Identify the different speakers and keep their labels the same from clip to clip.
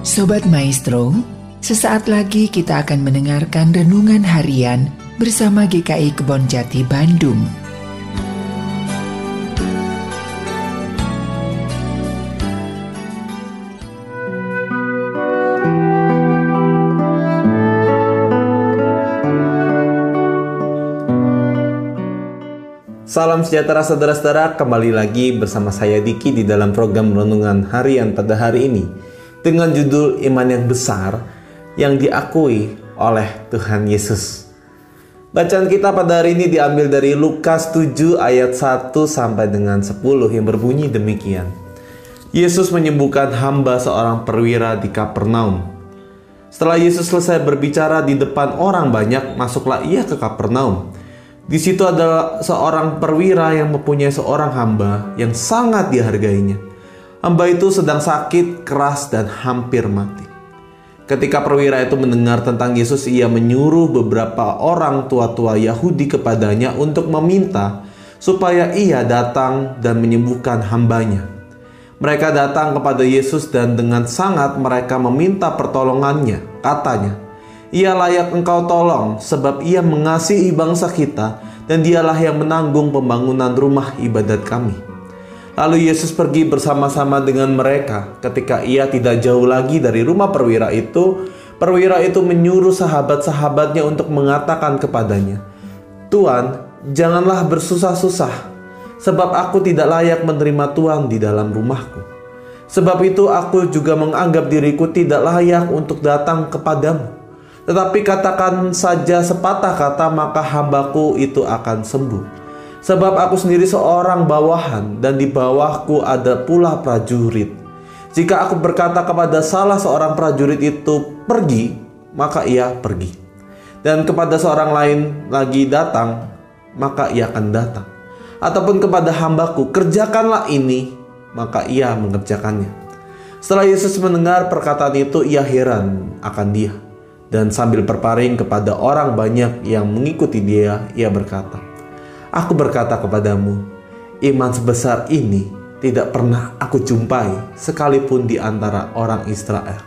Speaker 1: Sobat Maestro, sesaat lagi kita akan mendengarkan renungan harian bersama GKI Kebon Jati Bandung.
Speaker 2: Salam sejahtera saudara-saudara, kembali lagi bersama saya Diki di dalam program Renungan Harian pada hari ini dengan judul Iman yang Besar yang diakui oleh Tuhan Yesus. Bacaan kita pada hari ini diambil dari Lukas 7 ayat 1 sampai dengan 10 yang berbunyi demikian. Yesus menyembuhkan hamba seorang perwira di Kapernaum. Setelah Yesus selesai berbicara di depan orang banyak, masuklah ia ke Kapernaum. Di situ adalah seorang perwira yang mempunyai seorang hamba yang sangat dihargainya. Hamba itu sedang sakit, keras, dan hampir mati. Ketika perwira itu mendengar tentang Yesus, ia menyuruh beberapa orang tua-tua Yahudi kepadanya untuk meminta supaya ia datang dan menyembuhkan hambanya. Mereka datang kepada Yesus dan dengan sangat mereka meminta pertolongannya. Katanya, ia layak engkau tolong sebab ia mengasihi bangsa kita dan dialah yang menanggung pembangunan rumah ibadat kami. Lalu Yesus pergi bersama-sama dengan mereka. Ketika ia tidak jauh lagi dari rumah perwira itu, perwira itu menyuruh sahabat-sahabatnya untuk mengatakan kepadanya, "Tuan, janganlah bersusah-susah, sebab aku tidak layak menerima Tuhan di dalam rumahku. Sebab itu aku juga menganggap diriku tidak layak untuk datang kepadamu." Tetapi katakan saja sepatah kata maka hambaku itu akan sembuh. Sebab aku sendiri seorang bawahan dan di bawahku ada pula prajurit. Jika aku berkata kepada salah seorang prajurit itu pergi, maka ia pergi. Dan kepada seorang lain lagi datang, maka ia akan datang. Ataupun kepada hambaku, kerjakanlah ini, maka ia mengerjakannya. Setelah Yesus mendengar perkataan itu, ia heran akan dia dan sambil berparing kepada orang banyak yang mengikuti dia, ia berkata, Aku berkata kepadamu, iman sebesar ini tidak pernah aku jumpai sekalipun di antara orang Israel.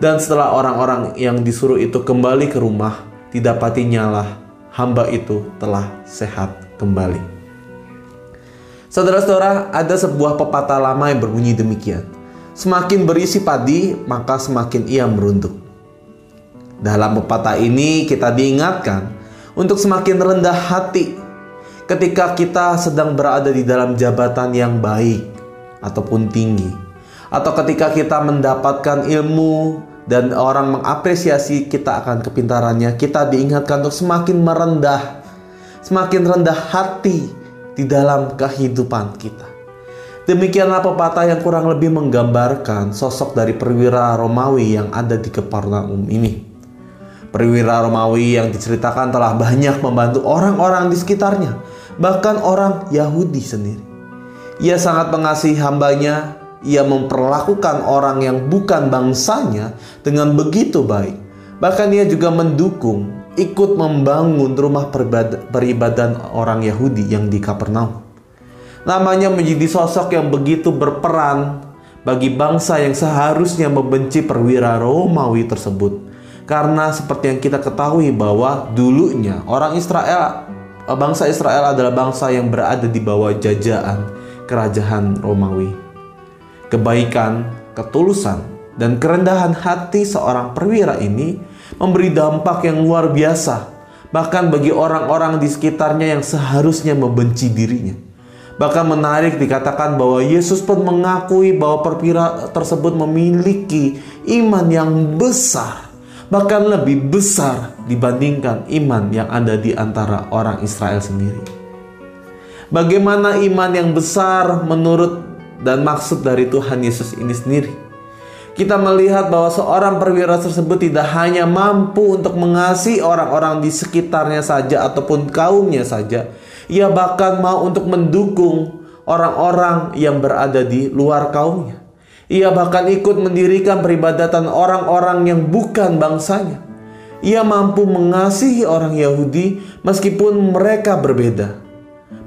Speaker 2: Dan setelah orang-orang yang disuruh itu kembali ke rumah, didapatinya lah hamba itu telah sehat kembali. Saudara-saudara, ada sebuah pepatah lama yang berbunyi demikian. Semakin berisi padi, maka semakin ia meruntuh. Dalam pepatah ini kita diingatkan untuk semakin rendah hati ketika kita sedang berada di dalam jabatan yang baik ataupun tinggi. Atau ketika kita mendapatkan ilmu dan orang mengapresiasi kita akan kepintarannya, kita diingatkan untuk semakin merendah, semakin rendah hati di dalam kehidupan kita. Demikianlah pepatah yang kurang lebih menggambarkan sosok dari perwira Romawi yang ada di Kapernaum ini. Perwira Romawi yang diceritakan telah banyak membantu orang-orang di sekitarnya, bahkan orang Yahudi sendiri. Ia sangat mengasihi hambanya, ia memperlakukan orang yang bukan bangsanya dengan begitu baik. Bahkan ia juga mendukung, ikut membangun rumah peribadahan orang Yahudi yang di Kapernaum. Namanya menjadi sosok yang begitu berperan bagi bangsa yang seharusnya membenci perwira Romawi tersebut karena seperti yang kita ketahui bahwa dulunya orang Israel bangsa Israel adalah bangsa yang berada di bawah jajahan kerajaan Romawi. Kebaikan, ketulusan, dan kerendahan hati seorang perwira ini memberi dampak yang luar biasa bahkan bagi orang-orang di sekitarnya yang seharusnya membenci dirinya. Bahkan menarik dikatakan bahwa Yesus pun mengakui bahwa perwira tersebut memiliki iman yang besar bahkan lebih besar dibandingkan iman yang ada di antara orang Israel sendiri. Bagaimana iman yang besar menurut dan maksud dari Tuhan Yesus ini sendiri? Kita melihat bahwa seorang perwira tersebut tidak hanya mampu untuk mengasihi orang-orang di sekitarnya saja ataupun kaumnya saja, ia bahkan mau untuk mendukung orang-orang yang berada di luar kaumnya. Ia bahkan ikut mendirikan peribadatan orang-orang yang bukan bangsanya. Ia mampu mengasihi orang Yahudi meskipun mereka berbeda.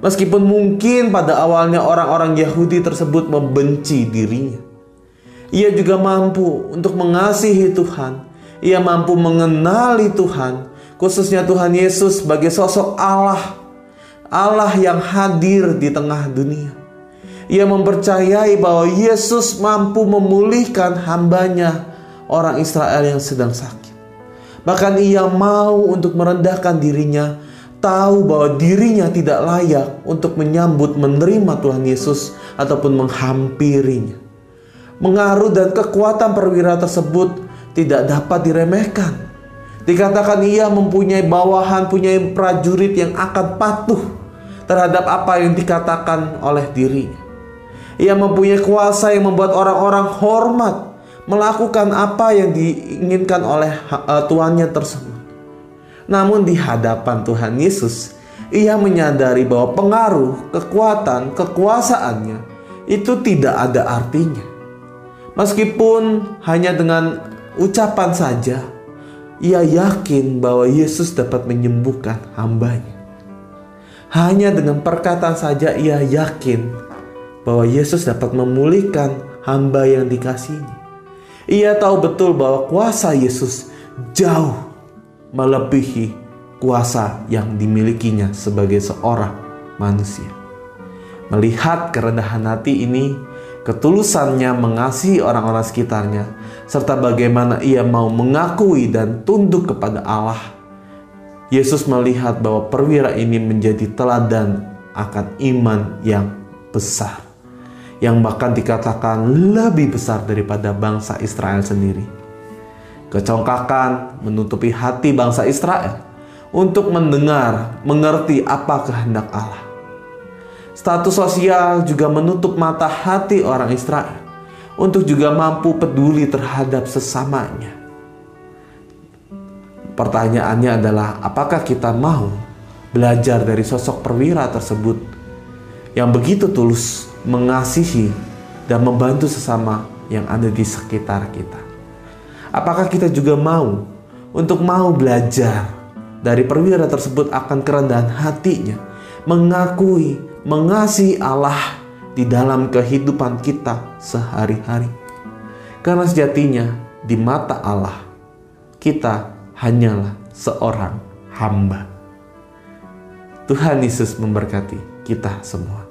Speaker 2: Meskipun mungkin pada awalnya orang-orang Yahudi tersebut membenci dirinya. Ia juga mampu untuk mengasihi Tuhan. Ia mampu mengenali Tuhan, khususnya Tuhan Yesus sebagai sosok Allah, Allah yang hadir di tengah dunia. Ia mempercayai bahwa Yesus mampu memulihkan hambanya, orang Israel yang sedang sakit. Bahkan ia mau untuk merendahkan dirinya, tahu bahwa dirinya tidak layak untuk menyambut menerima Tuhan Yesus ataupun menghampirinya. Mengaruh dan kekuatan perwira tersebut tidak dapat diremehkan. Dikatakan ia mempunyai bawahan, punya prajurit yang akan patuh terhadap apa yang dikatakan oleh dirinya. Ia mempunyai kuasa yang membuat orang-orang hormat melakukan apa yang diinginkan oleh uh, tuannya tersebut. Namun di hadapan Tuhan Yesus, ia menyadari bahwa pengaruh, kekuatan, kekuasaannya itu tidak ada artinya. Meskipun hanya dengan ucapan saja, ia yakin bahwa Yesus dapat menyembuhkan hambanya. Hanya dengan perkataan saja ia yakin bahwa Yesus dapat memulihkan hamba yang dikasihnya. Ia tahu betul bahwa kuasa Yesus jauh melebihi kuasa yang dimilikinya sebagai seorang manusia. Melihat kerendahan hati ini, ketulusannya mengasihi orang-orang sekitarnya, serta bagaimana ia mau mengakui dan tunduk kepada Allah. Yesus melihat bahwa perwira ini menjadi teladan akan iman yang besar, yang bahkan dikatakan lebih besar daripada bangsa Israel sendiri. Kecongkakan menutupi hati bangsa Israel untuk mendengar, mengerti apa kehendak Allah Status sosial juga menutup mata hati orang Israel untuk juga mampu peduli terhadap sesamanya. Pertanyaannya adalah, apakah kita mau belajar dari sosok perwira tersebut yang begitu tulus mengasihi dan membantu sesama yang ada di sekitar kita? Apakah kita juga mau untuk mau belajar dari perwira tersebut akan kerendahan hatinya, mengakui mengasihi Allah di dalam kehidupan kita sehari-hari. Karena sejatinya di mata Allah kita hanyalah seorang hamba. Tuhan Yesus memberkati kita semua.